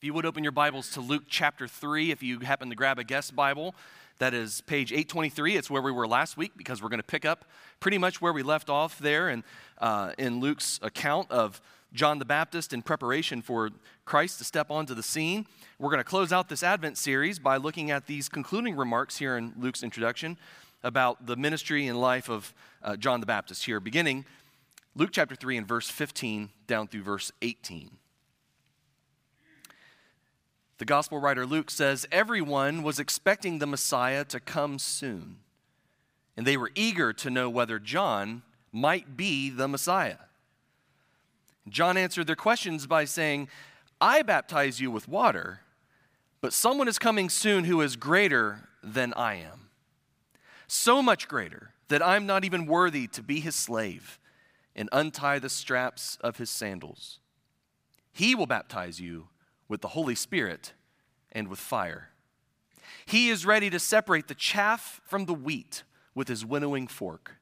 If you would open your Bibles to Luke chapter 3, if you happen to grab a guest Bible, that is page 823. It's where we were last week because we're going to pick up pretty much where we left off there in, uh, in Luke's account of John the Baptist in preparation for Christ to step onto the scene. We're going to close out this Advent series by looking at these concluding remarks here in Luke's introduction about the ministry and life of uh, John the Baptist here, beginning Luke chapter 3 and verse 15 down through verse 18. The gospel writer Luke says, Everyone was expecting the Messiah to come soon, and they were eager to know whether John might be the Messiah. John answered their questions by saying, I baptize you with water, but someone is coming soon who is greater than I am. So much greater that I'm not even worthy to be his slave and untie the straps of his sandals. He will baptize you with the Holy Spirit and with fire. He is ready to separate the chaff from the wheat with his winnowing fork.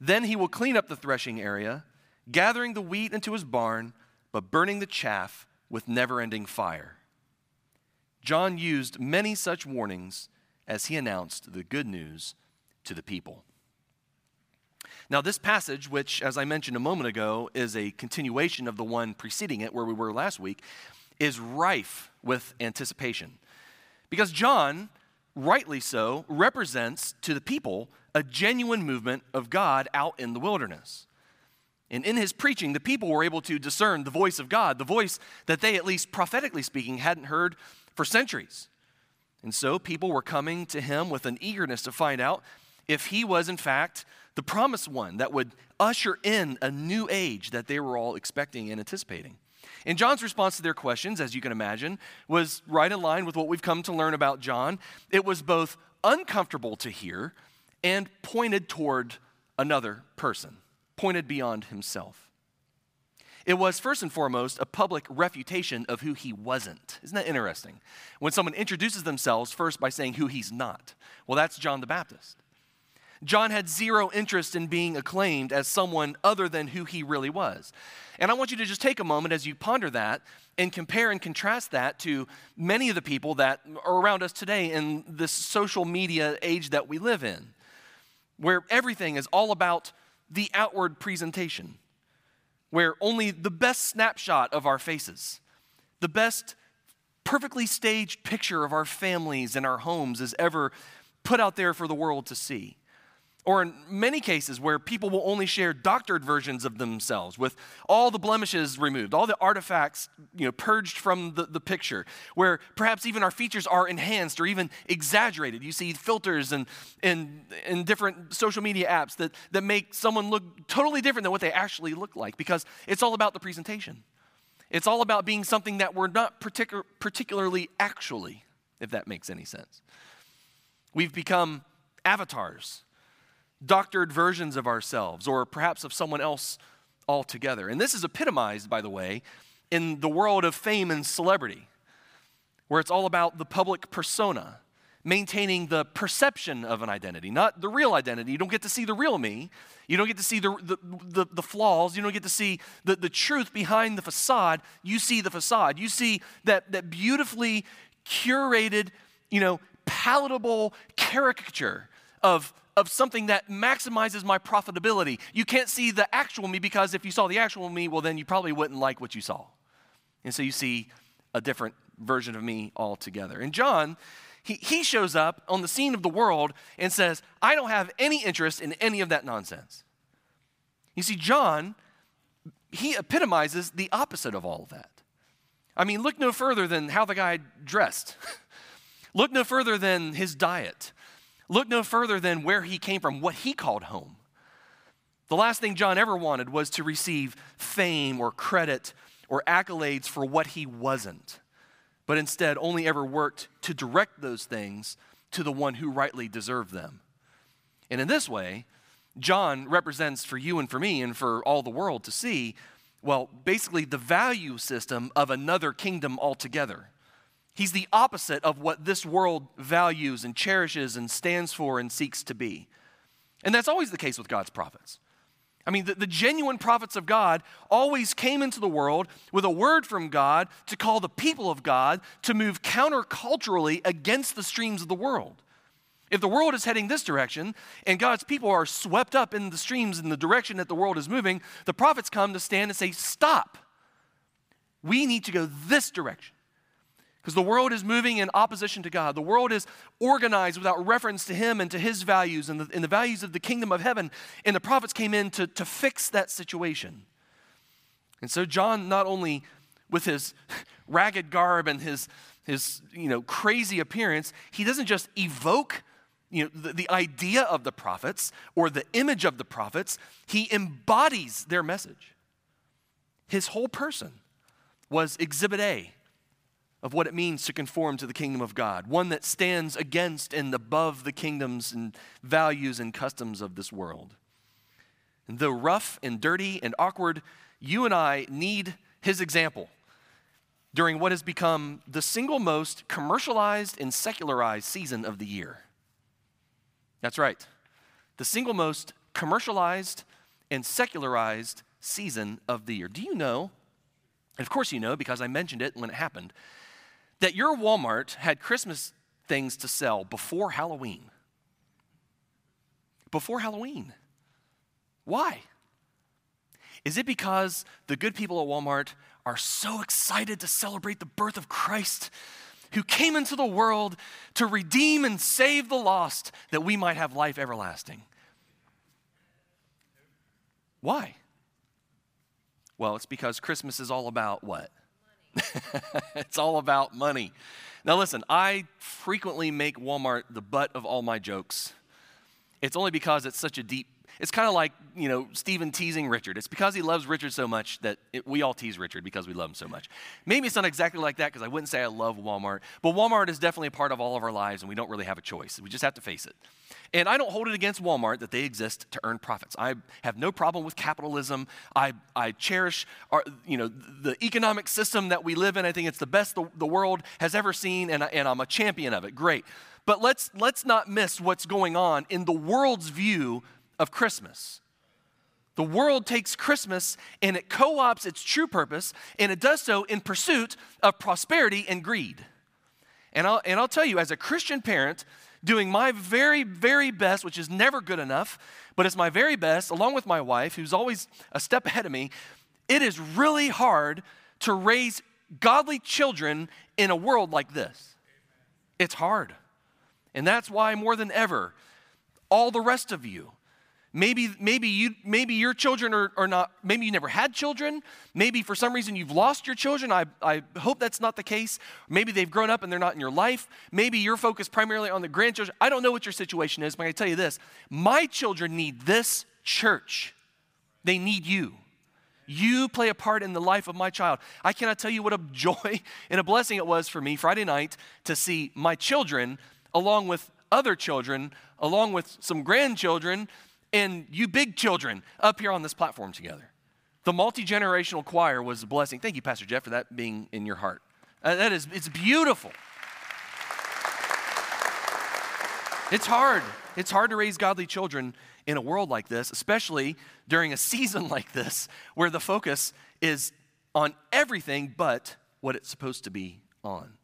Then he will clean up the threshing area gathering the wheat into his barn, but burning the chaff with never ending fire. John used many such warnings as he announced the good news to the people. Now, this passage, which, as I mentioned a moment ago, is a continuation of the one preceding it, where we were last week, is rife with anticipation. Because John, rightly so, represents to the people a genuine movement of God out in the wilderness. And in his preaching, the people were able to discern the voice of God, the voice that they, at least prophetically speaking, hadn't heard for centuries. And so people were coming to him with an eagerness to find out if he was, in fact, the promised one that would usher in a new age that they were all expecting and anticipating. And John's response to their questions, as you can imagine, was right in line with what we've come to learn about John. It was both uncomfortable to hear and pointed toward another person pointed beyond himself. It was first and foremost a public refutation of who he wasn't. Isn't that interesting? When someone introduces themselves first by saying who he's not. Well, that's John the Baptist. John had zero interest in being acclaimed as someone other than who he really was. And I want you to just take a moment as you ponder that and compare and contrast that to many of the people that are around us today in this social media age that we live in, where everything is all about the outward presentation, where only the best snapshot of our faces, the best perfectly staged picture of our families and our homes is ever put out there for the world to see or in many cases where people will only share doctored versions of themselves with all the blemishes removed, all the artifacts you know, purged from the, the picture, where perhaps even our features are enhanced or even exaggerated. You see filters and, and, and different social media apps that, that make someone look totally different than what they actually look like because it's all about the presentation. It's all about being something that we're not particu- particularly actually, if that makes any sense. We've become avatars doctored versions of ourselves or perhaps of someone else altogether. And this is epitomized, by the way, in the world of fame and celebrity, where it's all about the public persona, maintaining the perception of an identity, not the real identity. You don't get to see the real me. You don't get to see the, the, the, the flaws. You don't get to see the, the truth behind the facade. You see the facade. You see that, that beautifully curated, you know, palatable caricature of of something that maximizes my profitability. You can't see the actual me because if you saw the actual me, well, then you probably wouldn't like what you saw. And so you see a different version of me altogether. And John, he, he shows up on the scene of the world and says, I don't have any interest in any of that nonsense. You see, John, he epitomizes the opposite of all of that. I mean, look no further than how the guy dressed. look no further than his diet. Look no further than where he came from, what he called home. The last thing John ever wanted was to receive fame or credit or accolades for what he wasn't, but instead only ever worked to direct those things to the one who rightly deserved them. And in this way, John represents for you and for me and for all the world to see, well, basically the value system of another kingdom altogether. He's the opposite of what this world values and cherishes and stands for and seeks to be. And that's always the case with God's prophets. I mean, the, the, genuine prophets of God always came into the world with a word from God to call the people of God to move counterculturally against the streams of the world. If the world is heading this direction and God's people are swept up in the streams in the direction that the world is moving, the prophets come to stand and say, Stop. We need to go this direction. Because the world is moving in opposition to God. The world is organized without reference to Him and to His values and the, and the values of the kingdom of heaven. And the prophets came in to, to fix that situation. And so, John, not only with his ragged garb and his, his you know, crazy appearance, he doesn't just evoke you know, the, the idea of the prophets or the image of the prophets, he embodies their message. His whole person was exhibit A of what it means to conform to the kingdom of God, one that stands against and above the kingdoms and values and customs of this world. And though rough and dirty and awkward, you and I need his example during what has become the single most commercialized and secularized season of the year. That's right, the single most commercialized and secularized season of the year. Do you know and of course, you know, because I mentioned it when it happened, that your Walmart had Christmas things to sell before Halloween. Before Halloween. Why? Is it because the good people at Walmart are so excited to celebrate the birth of Christ who came into the world to redeem and save the lost that we might have life everlasting? Why? Well, it's because Christmas is all about what? it's all about money. Now, listen, I frequently make Walmart the butt of all my jokes. It's only because it's such a deep it's kind of like, you know, Stephen teasing Richard. It's because he loves Richard so much that it, we all tease Richard because we love him so much. Maybe it's not exactly like that because I wouldn't say I love Walmart, but Walmart is definitely a part of all of our lives and we don't really have a choice. We just have to face it. And I don't hold it against Walmart that they exist to earn profits. I have no problem with capitalism. I, I cherish our, you know, the economic system that we live in. I think it's the best the, the world has ever seen, and, and I'm a champion of it. Great. But let's, let's not miss what's going on in the world's view of Christmas. The world takes Christmas and it co opts its true purpose, and it does so in pursuit of prosperity and greed. And I'll, and I'll tell you, as a Christian parent, doing my very, very best, which is never good enough, but it's my very best, along with my wife, who's always a step ahead of me, it is really hard to raise godly children in a world like this. It's hard. And that's why, more than ever, all the rest of you, Maybe, maybe, you, maybe your children are, are not, maybe you never had children. Maybe for some reason you've lost your children. I, I hope that's not the case. Maybe they've grown up and they're not in your life. Maybe you're focused primarily on the grandchildren. I don't know what your situation is, but I tell you this my children need this church, they need you. You play a part in the life of my child. I cannot tell you what a joy and a blessing it was for me Friday night to see my children, along with other children, along with some grandchildren, and you big children up here on this platform together. The multi generational choir was a blessing. Thank you, Pastor Jeff, for that being in your heart. Uh, that is, it's beautiful. It's hard. It's hard to raise godly children in a world like this, especially during a season like this where the focus is on everything but what it's supposed to be on.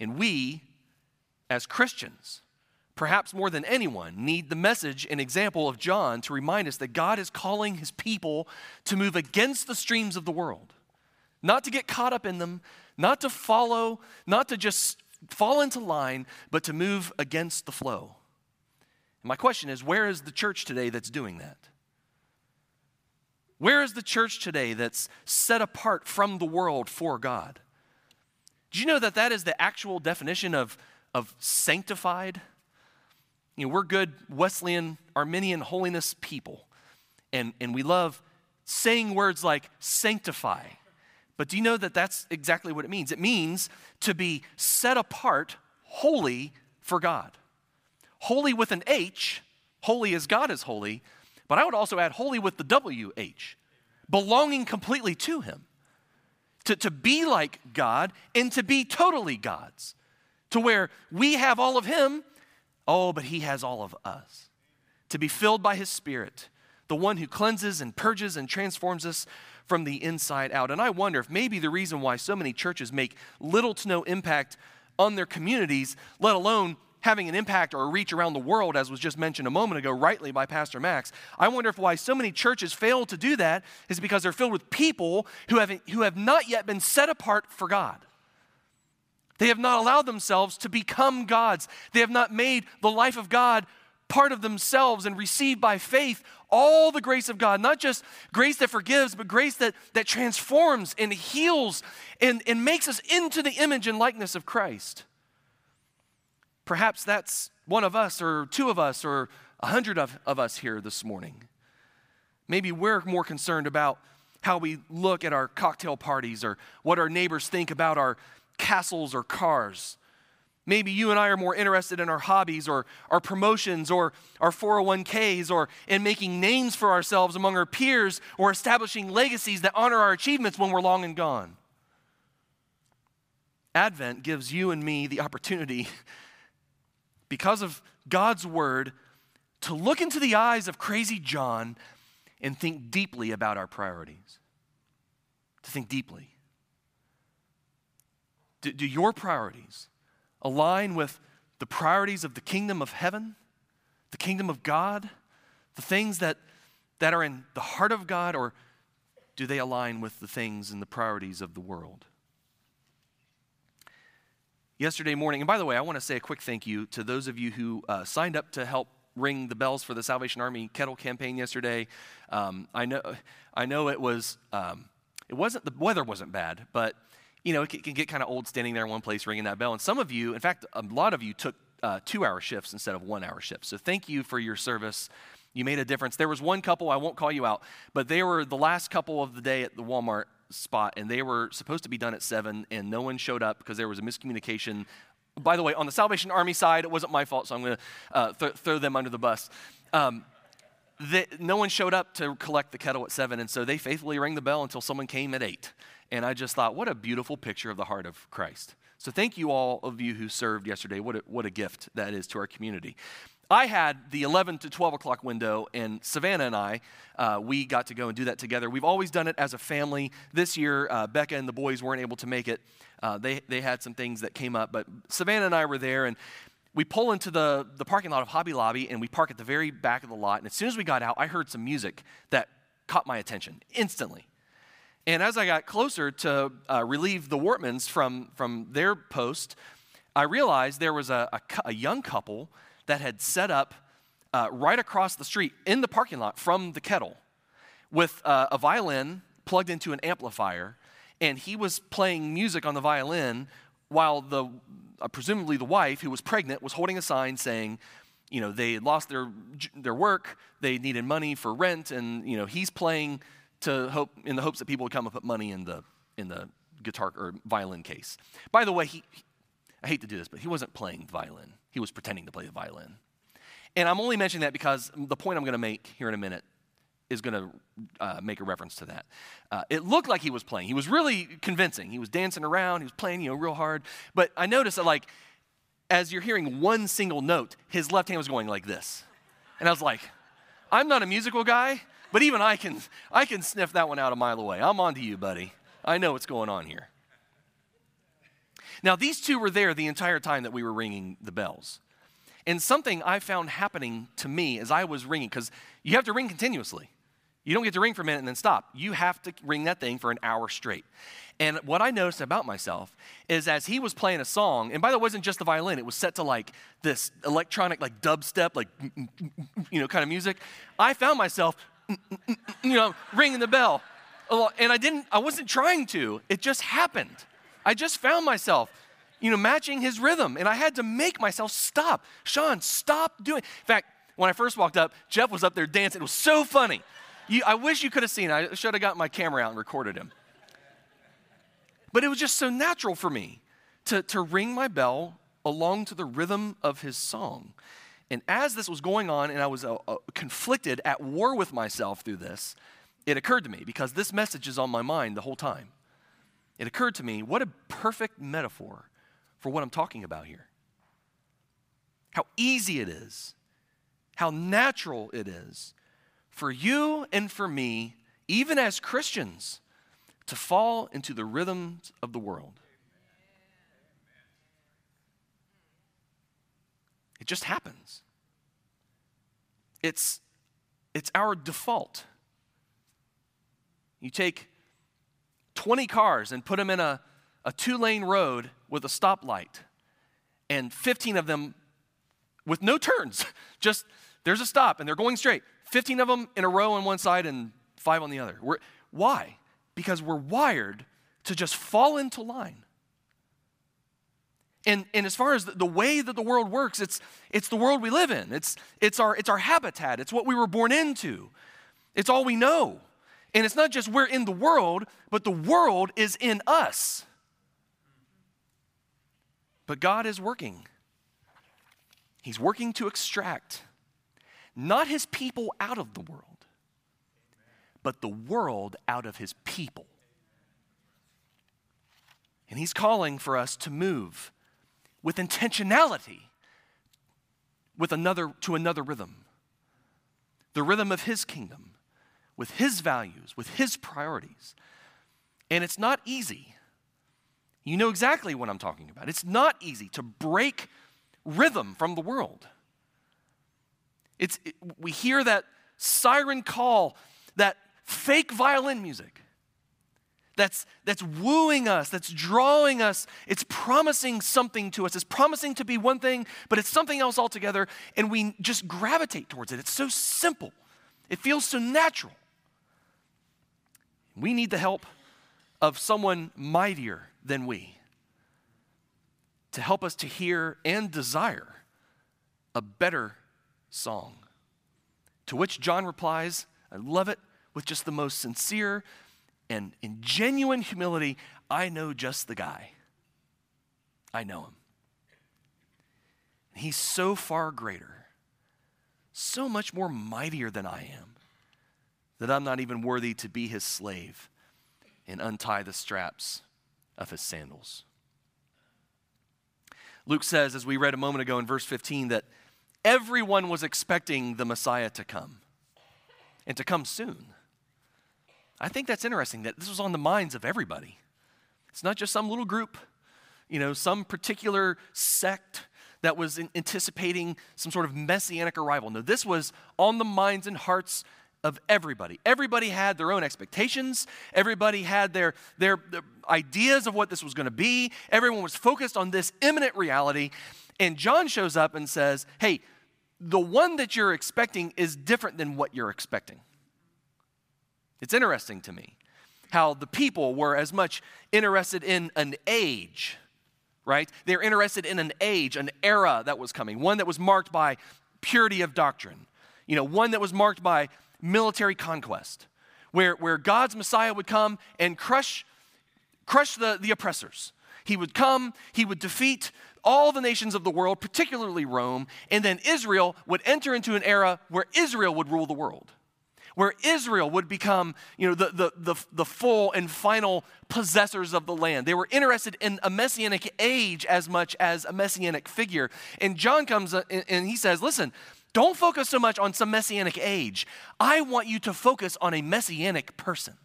And we, as Christians, perhaps more than anyone, need the message and example of John to remind us that God is calling his people to move against the streams of the world, not to get caught up in them, not to follow, not to just fall into line, but to move against the flow. And my question is where is the church today that's doing that? Where is the church today that's set apart from the world for God? Do you know that that is the actual definition of, of sanctified? You know, we're good Wesleyan, Arminian holiness people, and, and we love saying words like sanctify. But do you know that that's exactly what it means? It means to be set apart, holy for God. Holy with an H, holy as God is holy, but I would also add holy with the WH, belonging completely to Him. To, to be like God and to be totally God's, to where we have all of Him Oh, but He has all of us. To be filled by His Spirit, the one who cleanses and purges and transforms us from the inside out. And I wonder if maybe the reason why so many churches make little to no impact on their communities, let alone having an impact or a reach around the world, as was just mentioned a moment ago, rightly by Pastor Max. I wonder if why so many churches fail to do that is because they're filled with people who have, who have not yet been set apart for God. They have not allowed themselves to become God's. They have not made the life of God part of themselves and received by faith all the grace of God, not just grace that forgives, but grace that, that transforms and heals and, and makes us into the image and likeness of Christ. Perhaps that's one of us, or two of us, or a hundred of, of us here this morning. Maybe we're more concerned about how we look at our cocktail parties or what our neighbors think about our castles or cars Maybe you and I are more interested in our hobbies or our promotions or our 401ks or in making names for ourselves among our peers or establishing legacies that honor our achievements when we're long and gone. Advent gives you and me the opportunity, because of God's word, to look into the eyes of crazy John and think deeply about our priorities. To think deeply. Do, do your priorities align with the priorities of the kingdom of heaven, the kingdom of God, the things that, that are in the heart of God, or do they align with the things and the priorities of the world? Yesterday morning, and by the way, I want to say a quick thank you to those of you who uh, signed up to help ring the bells for the Salvation Army kettle campaign yesterday. Um, I know, I know it was, um, it wasn't the weather wasn't bad, but you know, it can get kind of old standing there in one place ringing that bell. And some of you, in fact, a lot of you took uh, two hour shifts instead of one hour shifts. So thank you for your service. You made a difference. There was one couple, I won't call you out, but they were the last couple of the day at the Walmart spot, and they were supposed to be done at 7, and no one showed up because there was a miscommunication. By the way, on the Salvation Army side, it wasn't my fault, so I'm going to uh, th- throw them under the bus. Um, the, no one showed up to collect the kettle at 7, and so they faithfully rang the bell until someone came at 8. And I just thought, what a beautiful picture of the heart of Christ. So thank you all of you who served yesterday. What a, what a gift that is to our community. I had the 11 to 12 o'clock window, and Savannah and I, uh, we got to go and do that together. We've always done it as a family. This year, uh, Becca and the boys weren't able to make it. Uh, they, they had some things that came up, but Savannah and I were there, and we pull into the, the parking lot of Hobby Lobby, and we park at the very back of the lot. And as soon as we got out, I heard some music that caught my attention instantly. And as I got closer to uh, relieve the Wortmans from, from their post, I realized there was a, a, a young couple that had set up uh, right across the street in the parking lot from the kettle with uh, a violin plugged into an amplifier. And he was playing music on the violin while the, uh, presumably the wife, who was pregnant, was holding a sign saying, you know, they had lost their, their work, they needed money for rent, and, you know, he's playing to hope in the hopes that people would come and put money in the in the guitar or violin case. By the way, he, I hate to do this, but he wasn't playing violin. He was pretending to play the violin. And I'm only mentioning that because the point I'm going to make here in a minute is going to uh, make a reference to that. Uh, it looked like he was playing. He was really convincing. He was dancing around. He was playing, you know, real hard. But I noticed that, like, as you're hearing one single note, his left hand was going like this. And I was like, I'm not a musical guy, but even I can, I can sniff that one out a mile away. I'm on to you, buddy. I know what's going on here. Now, these two were there the entire time that we were ringing the bells. And something I found happening to me as I was ringing, because you have to ring continuously. You don't get to ring for a minute and then stop. You have to ring that thing for an hour straight. And what I noticed about myself is as he was playing a song, and by the way, it wasn't just the violin, it was set to like this electronic, like dubstep, like, you know, kind of music. I found myself you know, ringing the bell. And I didn't, I wasn't trying to. It just happened. I just found myself, you know, matching his rhythm. And I had to make myself stop. Sean, stop doing. In fact, when I first walked up, Jeff was up there dancing. It was so funny. You, I wish you could have seen. I should have got my camera out and recorded him. But it was just so natural for me to, to ring my bell along to the rhythm of his song. And as this was going on, and I was uh, uh, conflicted, at war with myself through this, it occurred to me, because this message is on my mind the whole time. It occurred to me, what a perfect metaphor for what I'm talking about here. How easy it is, how natural it is for you and for me, even as Christians, to fall into the rhythms of the world. It just happens. It's, it's our default. You take 20 cars and put them in a, a two lane road with a stoplight, and 15 of them with no turns. Just there's a stop and they're going straight. 15 of them in a row on one side and five on the other. We're, why? Because we're wired to just fall into line. And, and as far as the, way that the world works, it's, it's the world we live in. It's, it's, our, it's our habitat. It's what we were born into. It's all we know. And it's not just we're in the world, but the world is in us. But God is working. He's working to extract not his people out of the world, but the world out of his people. And he's calling for us to move with intentionality with another to another rhythm. The rhythm of his kingdom with his values, with his priorities. And it's not easy. You know exactly what I'm talking about. It's not easy to break rhythm from the world. It's, it, we hear that siren call, that fake violin music that's, that's wooing us, that's drawing us. It's promising something to us. It's promising to be one thing, but it's something else altogether, and we just gravitate towards it. It's so simple, it feels so natural. We need the help of someone mightier than we to help us to hear and desire a better song. To which John replies, I love it, with just the most sincere and in genuine humility, I know just the guy. I know him. He's so far greater, so much more mightier than I am that I'm not even worthy to be his slave and untie the straps of his sandals. Luke says, as we read a moment ago in verse 15, that everyone was expecting the Messiah to come and to come soon. I think that's interesting that this was on the minds of everybody. It's not just some little group, you know, some particular sect that was anticipating some sort of messianic arrival. No, this was on the minds and hearts of everybody. Everybody had their own expectations. Everybody had their, their, their ideas of what this was going to be. Everyone was focused on this imminent reality. And John shows up and says, Hey, the one that you're expecting is different than what you're expecting. It's interesting to me how the people were as much interested in an age, right? They're interested in an age, an era that was coming, one that was marked by purity of doctrine, you know, one that was marked by military conquest, where, where God's Messiah would come and crush, crush the, the oppressors. He would come, he would defeat all the nations of the world, particularly Rome, and then Israel would enter into an era where Israel would rule the world where Israel would become, you know, the, the, the, the full and final possessors of the land. They were interested in a messianic age as much as a messianic figure. And John comes uh, and he says, listen, don't focus so much on some messianic age. I want you to focus on a messianic person.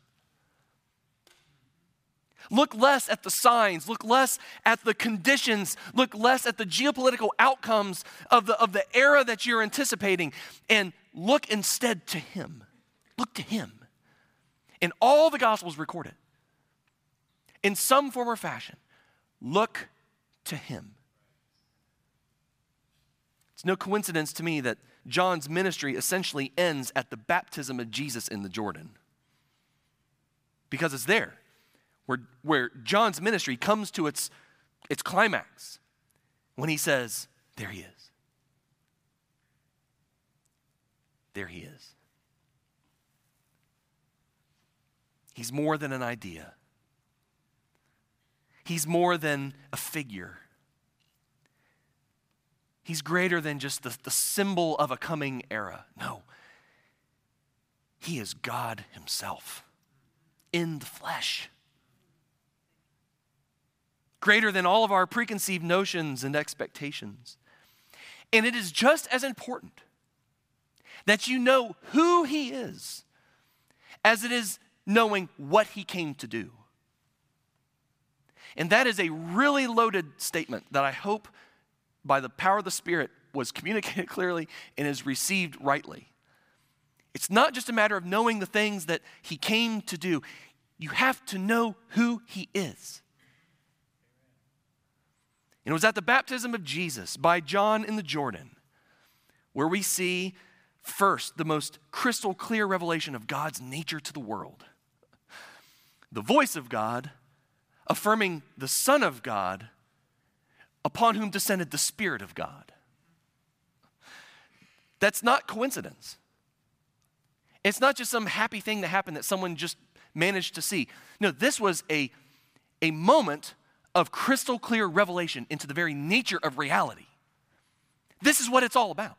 Look less at the signs, look less at the conditions, look less at the geopolitical outcomes of the, of the era that you're anticipating, and look instead to Him. Look to him. In all the Gospels recorded, in some form or fashion, look to him. It's no coincidence to me that John's ministry essentially ends at the baptism of Jesus in the Jordan. Because it's there where, where John's ministry comes to its, its climax when he says, There he is. There he is. He's more than an idea, He's more than a figure. He's greater than just the, the symbol of a coming era. No, He is God Himself in the flesh. Greater than all of our preconceived notions and expectations. And it is just as important that you know who he is, as it is knowing what he came to do. And that is a really loaded statement that I hope by the power of the Spirit was communicated clearly and is received rightly. It's not just a matter of knowing the things that he came to do, you have to know who he is. And it was at the baptism of Jesus by John in the Jordan where we see first the most crystal clear revelation of God's nature to the world. The voice of God affirming the Son of God upon whom descended the Spirit of God. That's not coincidence. It's not just some happy thing that happened that someone just managed to see. No, this was a, a moment of crystal clear revelation into the very nature of reality. This is what it's all about.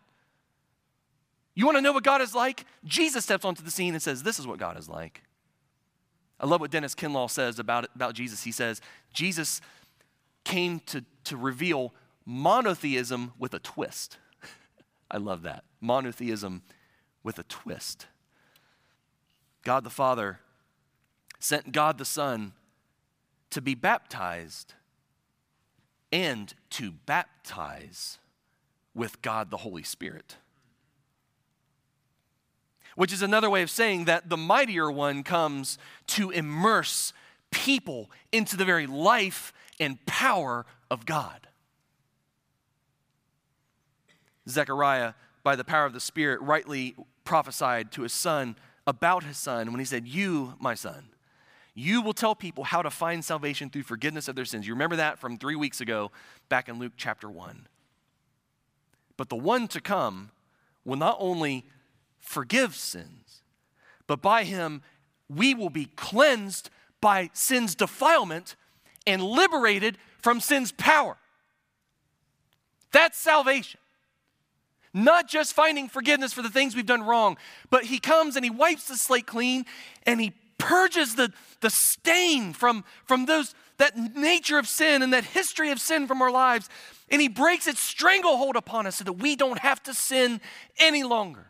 You want to know what God is like? Jesus steps onto the scene and says, This is what God is like. I love what Dennis Kinlaw says about, about Jesus. He says, Jesus came to, to reveal monotheism with a twist. I love that. Monotheism with a twist. God the Father sent God the Son to be baptized and to baptize with God the Holy Spirit. Which is another way of saying that the mightier one comes to immerse people into the very life and power of God. Zechariah, by the power of the Spirit, rightly prophesied to his son about his son when he said, You, my son, you will tell people how to find salvation through forgiveness of their sins. You remember that from three weeks ago back in Luke chapter 1. But the one to come will not only forgive sins, but by him we will be cleansed by sin's defilement and liberated from sin's power. That's salvation. Not just finding forgiveness for the things we've done wrong, but he comes and he wipes the slate clean and he purges the, the stain from, from those, that nature of sin and that history of sin from our lives. And he breaks its stranglehold upon us so that we don't have to sin any longer.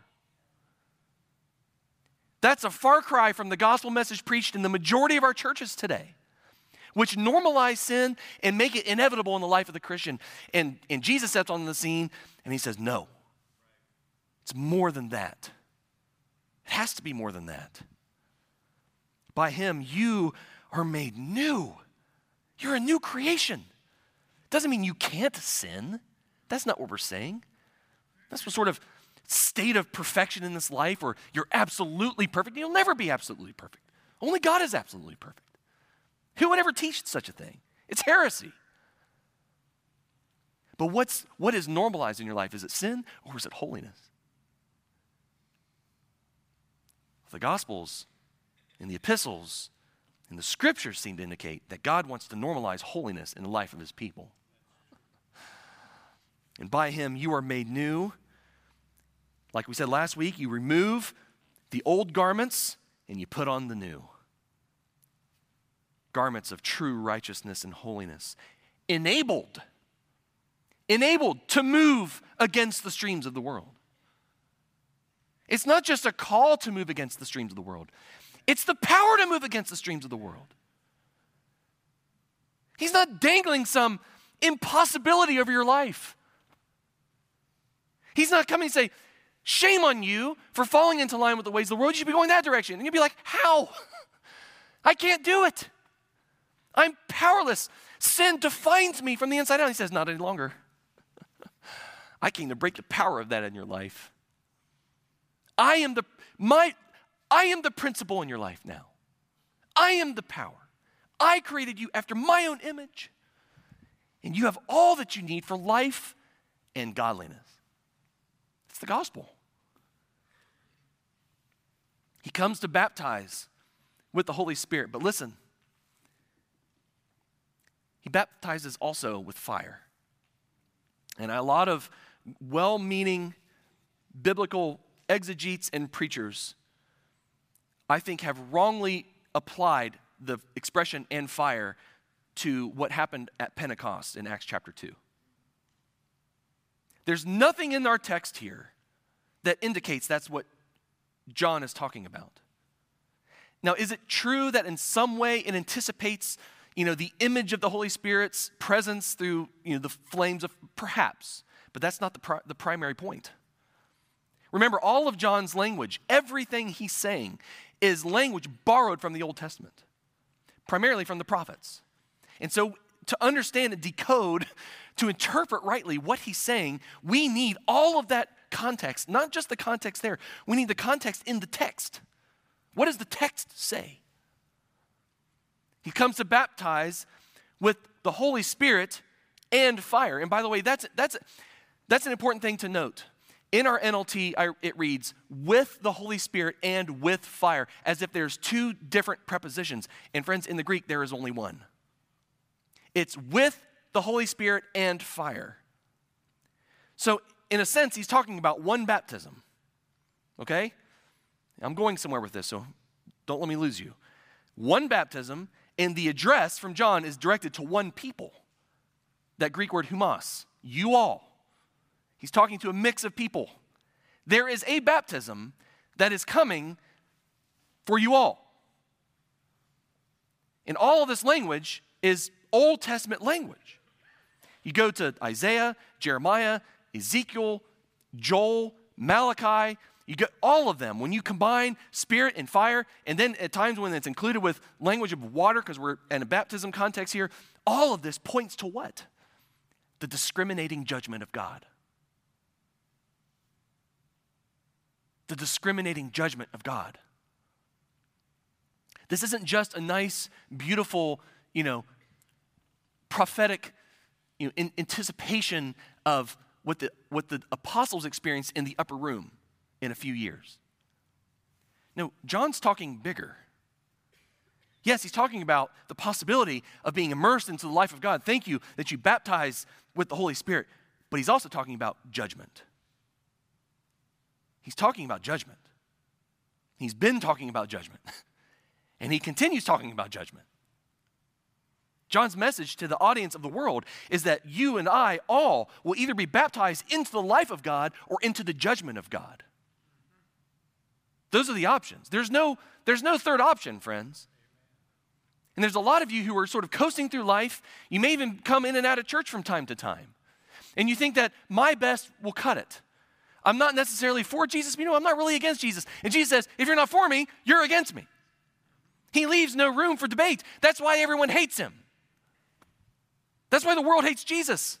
That's a far cry from the gospel message preached in the majority of our churches today, which normalize sin and make it inevitable in the life of the Christian. And, and Jesus steps on the scene and he says, No, it's more than that. It has to be more than that. By him, you are made new. You're a new creation. Doesn't mean you can't sin. That's not what we're saying. That's what sort of state of perfection in this life or you're absolutely perfect. You'll never be absolutely perfect. Only God is absolutely perfect. Who would ever teach such a thing? It's heresy. But what's, what is normalized in your life? Is it sin or is it holiness? The Gospels and the epistles and the scriptures seem to indicate that God wants to normalize holiness in the life of his people. And by him you are made new like we said last week, you remove the old garments and you put on the new garments of true righteousness and holiness, enabled, enabled to move against the streams of the world. It's not just a call to move against the streams of the world, it's the power to move against the streams of the world. He's not dangling some impossibility over your life. He's not coming and say, Shame on you for falling into line with the ways of the world. You should be going that direction. And you'd be like, How? I can't do it. I'm powerless. Sin defines me from the inside out. He says, Not any longer. I came to break the power of that in your life. I am the my I am the principle in your life now. I am the power. I created you after my own image. And you have all that you need for life and godliness. It's the gospel. He comes to baptize with the Holy Spirit. But listen, he baptizes also with fire. And a lot of well meaning biblical exegetes and preachers, I think, have wrongly applied the expression and fire to what happened at Pentecost in Acts chapter 2. There's nothing in our text here that indicates that's what John is talking about. Now, is it true that in some way it anticipates, you know, the image of the Holy Spirit's presence through, you know, the flames of perhaps, but that's not the, the primary point. Remember, all of John's language, everything he's saying, is language borrowed from the Old Testament, primarily from the prophets. And so, to understand and decode, to interpret rightly what he's saying, we need all of that context, not just the context there, we need the context in the text. What does the text say? He comes to baptize with the Holy Spirit and fire. And by the way, that's, that's, that's an important thing to note. In our NLT, I, it reads, with the Holy Spirit and with fire, as if there's two different prepositions. And friends, in the Greek, there is only one. It's with the Holy Spirit and fire. So, in a sense, he's talking about one baptism. Okay? I'm going somewhere with this, so don't let me lose you. One baptism, and the address from John is directed to one people. That Greek word humas, you all. He's talking to a mix of people. There is a baptism that is coming for you all. And all of this language is Old Testament language. You go to Isaiah, Jeremiah, Ezekiel, Joel, Malachi, you get all of them. When you combine spirit and fire, and then at times when it's included with language of water, because we're in a baptism context here, all of this points to what? The discriminating judgment of God. The discriminating judgment of God. This isn't just a nice, beautiful, you know, prophetic you know, anticipation of what the, what the apostles experienced in the upper room in a few years. No, John's talking bigger. Yes, he's talking about the possibility of being immersed into the life of God. Thank you that you baptize with the Holy Spirit. But he's also talking about judgment. He's talking about judgment. He's been talking about judgment. And he continues talking about judgment. John's message to the audience of the world is that you and I all will either be baptized into the life of God or into the judgment of God. Those are the options. There's no, there's no third option, friends. And there's a lot of you who are sort of coasting through life. You may even come in and out of church from time to time. And you think that my best will cut it. I'm not necessarily for Jesus, but you know, I'm not really against Jesus. And Jesus says, if you're not for me, you're against me. He leaves no room for debate. That's why everyone hates him. That's why the world hates Jesus.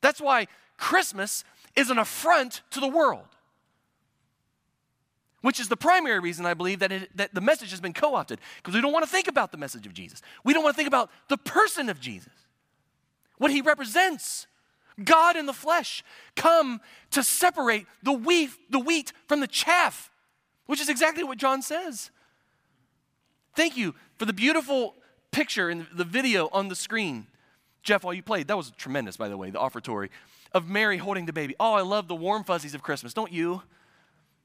That's why Christmas is an affront to the world which is the primary reason I believe that, it, that the message has been co opted, because we don't want to think about the message of Jesus. We don't want to think about the person of Jesus, what he represents. God in the flesh, come to separate the wheat, the wheat from the chaff, which is exactly what John says. Thank you for the beautiful picture and the video on the screen. Jeff, while you played, that was tremendous, by the way, the offertory of Mary holding the baby. Oh, I love the warm fuzzies of Christmas, don't you?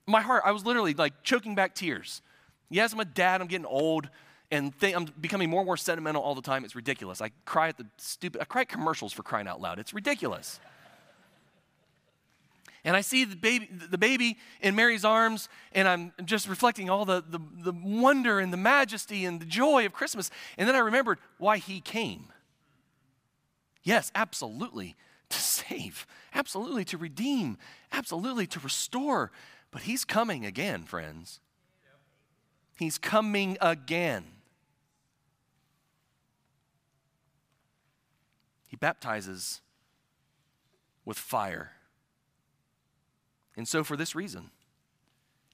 my heart, I was literally like choking back tears. Yes, I'm a dad, I'm getting old, and I'm becoming more and more sentimental all the time. It's ridiculous. I cry at the stupid, I cry at commercials for crying out loud. It's ridiculous. And I see the baby, the baby in Mary's arms, and I'm just reflecting all the, the, the wonder and the majesty and the joy of Christmas. And then I remembered why he came. Yes, absolutely, to save, absolutely to redeem, absolutely to restore, but he's coming again, friends. He's coming again. He baptizes with fire. And so, for this reason,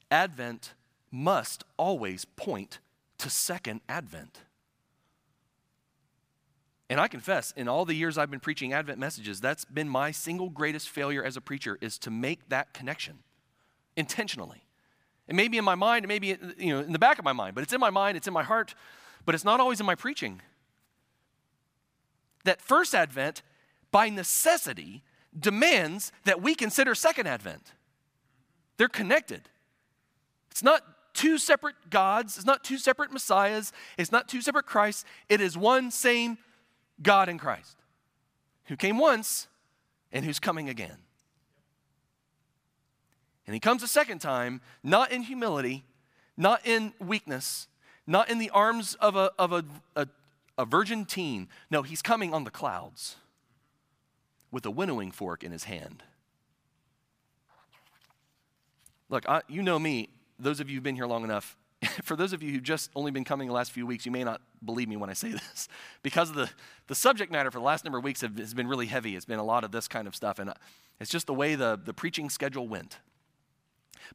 Advent must always point to second Advent. And I confess, in all the years I've been preaching Advent messages, that's been my single greatest failure as a preacher is to make that connection intentionally. It may be in my mind, it may be you know, in the back of my mind, but it's in my mind, it's in my heart, but it's not always in my preaching. That first advent, by necessity, demands that we consider second advent. They're connected. It's not two separate gods, it's not two separate messiahs, it's not two separate Christs. It is one same God in Christ who came once and who's coming again. And he comes a second time, not in humility, not in weakness, not in the arms of a, of a, a, a virgin teen. No, he's coming on the clouds with a winnowing fork in his hand. Look, I, you know me, those of you who've been here long enough, for those of you who've just only been coming the last few weeks, you may not believe me when I say this. Because the, the subject matter for the last number of weeks have, has been really heavy. It's been a lot of this kind of stuff, and uh, it's just the way the, the preaching schedule went.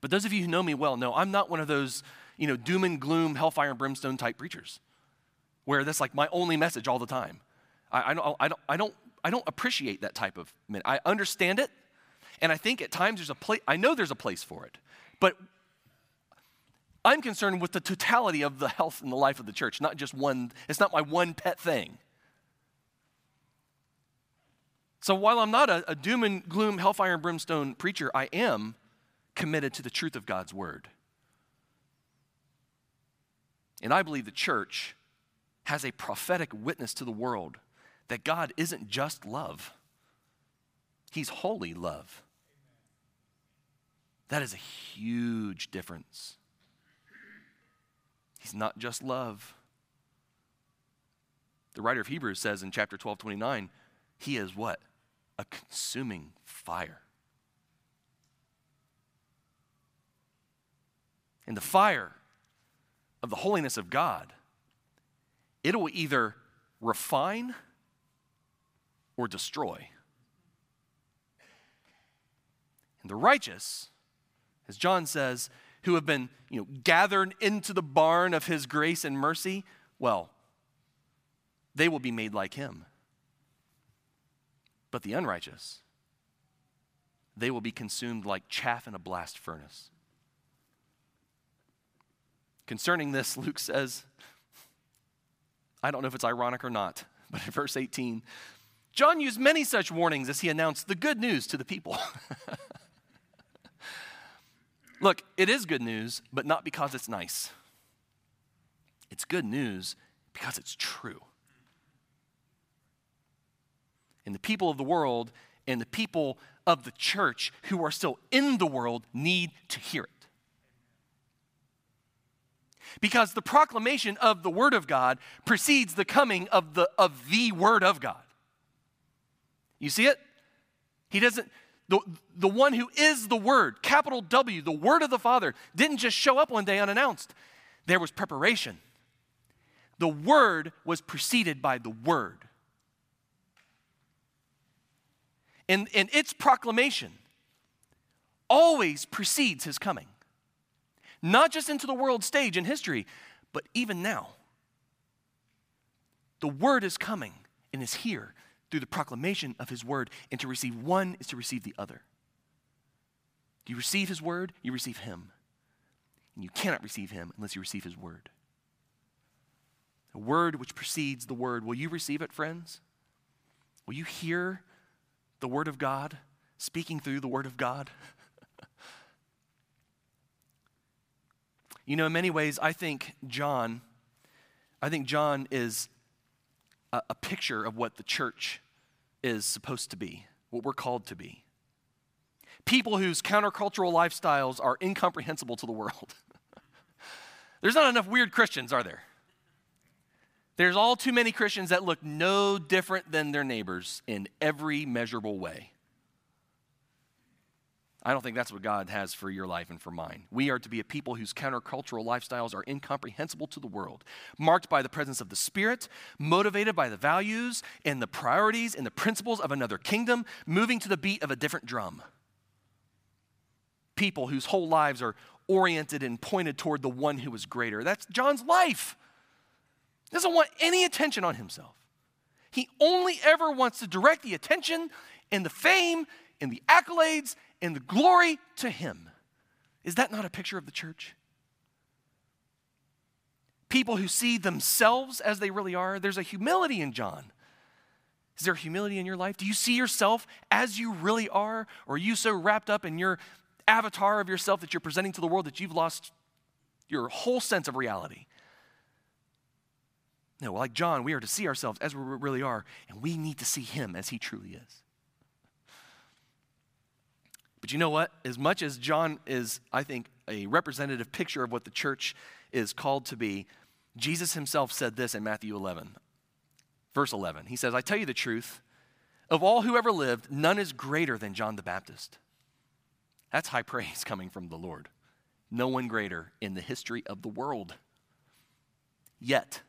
But those of you who know me well know I'm not one of those, you know, doom and gloom, hellfire and brimstone type preachers, where that's like my only message all the time. I, I, don't, I, don't, I, don't, I don't appreciate that type of, I understand it, and I think at times there's a place, I know there's a place for it, but I'm concerned with the totality of the health and the life of the church, not just one, it's not my one pet thing. So while I'm not a, a doom and gloom, hellfire and brimstone preacher, I am committed to the truth of God's word. And I believe the church has a prophetic witness to the world that God isn't just love, He's holy love. That is a huge difference. He's not just love. The writer of Hebrews says in chapter 12, 29, He is what? A consuming fire. in the fire of the holiness of God, it will either refine or destroy. And the righteous, as John says, who have been you know, gathered into the barn of his grace and mercy, well, they will be made like him. But the unrighteous, they will be consumed like chaff in a blast furnace. Concerning this, Luke says, I don't know if it's ironic or not, but in verse 18, John used many such warnings as he announced the good news to the people. Look, it is good news, but not because it's nice. It's good news because it's true. And the people of the world and the people of the church who are still in the world need to hear it. Because the proclamation of the Word of God precedes the coming of the, of the Word of God. You see it? He doesn't, the, the one who is the Word, capital W, the Word of the Father, didn't just show up one day unannounced. There was preparation. The Word was preceded by the Word. And, and its proclamation always precedes his coming not just into the world stage in history, but even now. The word is coming and is here through the proclamation of his word, and to receive one is to receive the other. You receive his word? You receive him. And you cannot receive him unless you receive his word. The word which precedes the word. Will you receive it, friends? Will you hear the word of God speaking through the word of God? You know, in many ways, I think John, I think John is a, a picture of what the church is supposed to be, what we're called to be. People whose countercultural lifestyles are incomprehensible to the world. There's not enough weird Christians, are there? There's all too many Christians that look no different than their neighbors in every measurable way. I don't think that's what God has for your life and for mine. We are to be a people whose countercultural lifestyles are incomprehensible to the world, marked by the presence of the Spirit, motivated by the values and the priorities and the principles of another kingdom, moving to the beat of a different drum. People whose whole lives are oriented and pointed toward the one who is greater. That's John's life. He doesn't want any attention on himself. He only ever wants to direct the attention and the fame and the accolades and the glory to Him. Is that not a picture of the church? People who see themselves as they really are. There's a humility in John. Is there humility in your life? Do you see yourself as you really are? Or are you so wrapped up in your avatar of yourself that you're presenting to the world that you've lost your whole sense of reality? No, like John, we are to see ourselves as we really are, and we need to see him as he truly is. But you know what? As much as John is, I think, a representative picture of what the church is called to be, Jesus himself said this in Matthew 11, verse 11. He says, I tell you the truth, of all who ever lived, none is greater than John the Baptist. That's high praise coming from the Lord. No one greater in the history of the world. Yet,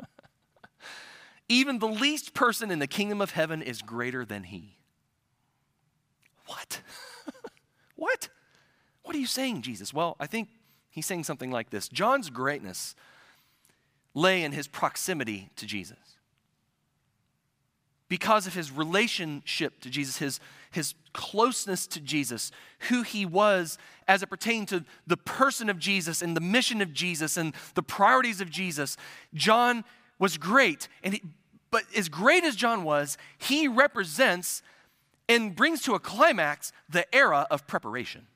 even the least person in the kingdom of heaven is greater than he. What? what? What are you saying, Jesus? Well, I think he's saying something like this John's greatness lay in his proximity to Jesus because of his relationship to Jesus, his, his closeness to Jesus, who he was as it pertained to the person of Jesus and the mission of Jesus and the priorities of Jesus, John was great. And he, but as great as John was, he represents and brings to a climax the era of preparation.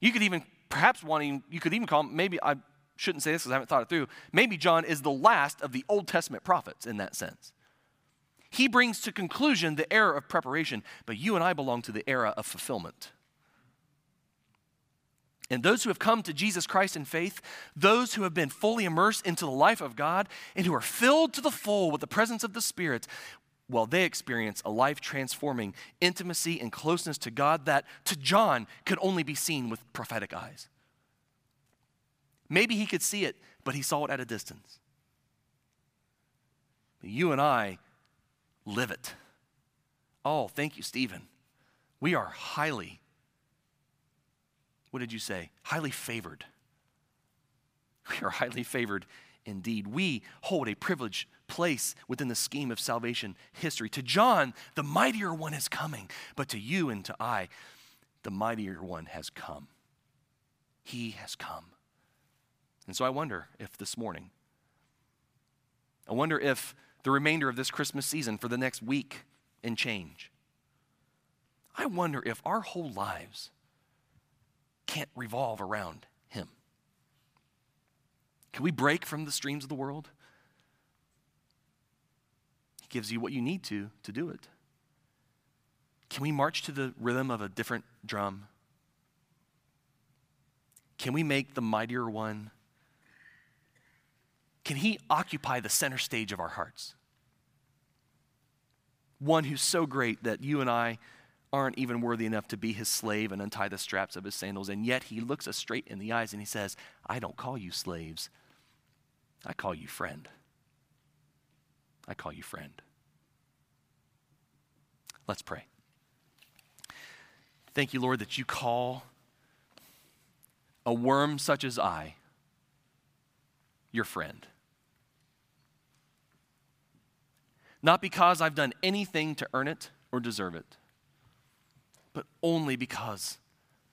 You could even perhaps wanting, you could even call him, maybe I shouldn't say this because I haven't thought it through. Maybe John is the last of the Old Testament prophets in that sense. He brings to conclusion the era of preparation, but you and I belong to the era of fulfillment. And those who have come to Jesus Christ in faith, those who have been fully immersed into the life of God, and who are filled to the full with the presence of the Spirit, well, they experience a life transforming intimacy and closeness to God that to John could only be seen with prophetic eyes. Maybe he could see it, but he saw it at a distance. But you and I live it. Oh, thank you, Stephen. We are highly, what did you say? Highly favored. We are highly favored indeed. We hold a privileged place within the scheme of salvation history. To John, the mightier one is coming, but to you and to I, the mightier one has come. He has come. And so I wonder if this morning, I wonder if the remainder of this Christmas season for the next week and change. I wonder if our whole lives can't revolve around. Can we break from the streams of the world? He gives you what you need to to do it. Can we march to the rhythm of a different drum? Can we make the mightier one can He occupy the center stage of our hearts? One who's so great that you and I aren't even worthy enough to be his slave and untie the straps of his sandals. And yet he looks us straight in the eyes and he says, I don't call you slaves, I call you friend. I call you friend. Let's pray. Thank you, Lord, that you call a worm such as I your friend. Not because I've done anything to earn it or deserve it, but only because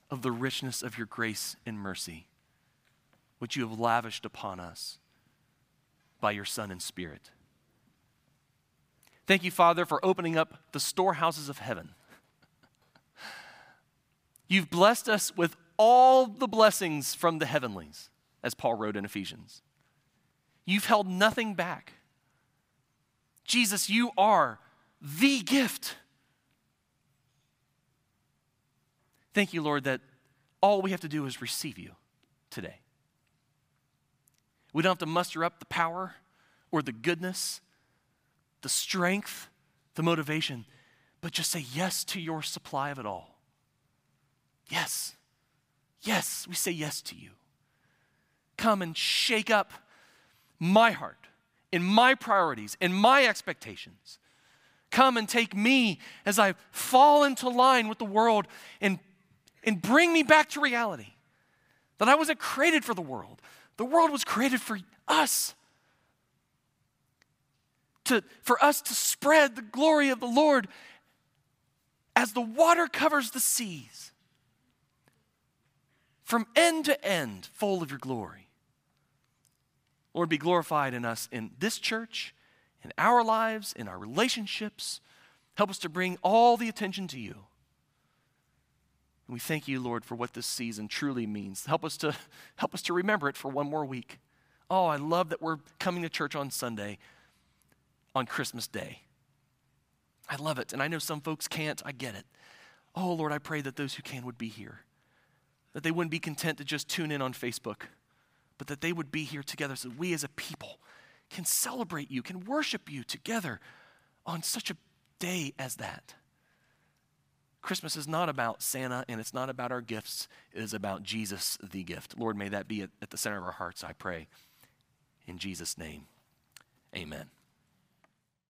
of the richness of your grace and mercy, which you have lavished upon us by your Son and Spirit. Thank you, Father, for opening up the storehouses of heaven. You've blessed us with all the blessings from the heavenlies, as Paul wrote in Ephesians. You've held nothing back. Jesus, you are the gift. Thank you, Lord, that all we have to do is receive you today. We don't have to muster up the power or the goodness, the strength, the motivation, but just say yes to your supply of it all. Yes. Yes, we say yes to you. Come and shake up my heart, in my priorities, in my expectations. Come and take me as I fall into line with the world and, and bring me back to reality. That I wasn't created for the world, the world was created for us. To, for us to spread the glory of the Lord as the water covers the seas, from end to end, full of your glory. Lord, be glorified in us in this church, in our lives, in our relationships. Help us to bring all the attention to you. And we thank you, Lord, for what this season truly means. Help us to help us to remember it for one more week. Oh, I love that we're coming to church on Sunday on Christmas Day. I love it. And I know some folks can't. I get it. Oh, Lord, I pray that those who can would be here, that they wouldn't be content to just tune in on Facebook, but that they would be here together so we as a people can celebrate you, can worship you together on such a day as that. Christmas is not about Santa and it's not about our gifts. It is about Jesus, the gift. Lord, may that be at, the center of our hearts, I pray. In Jesus' name, amen.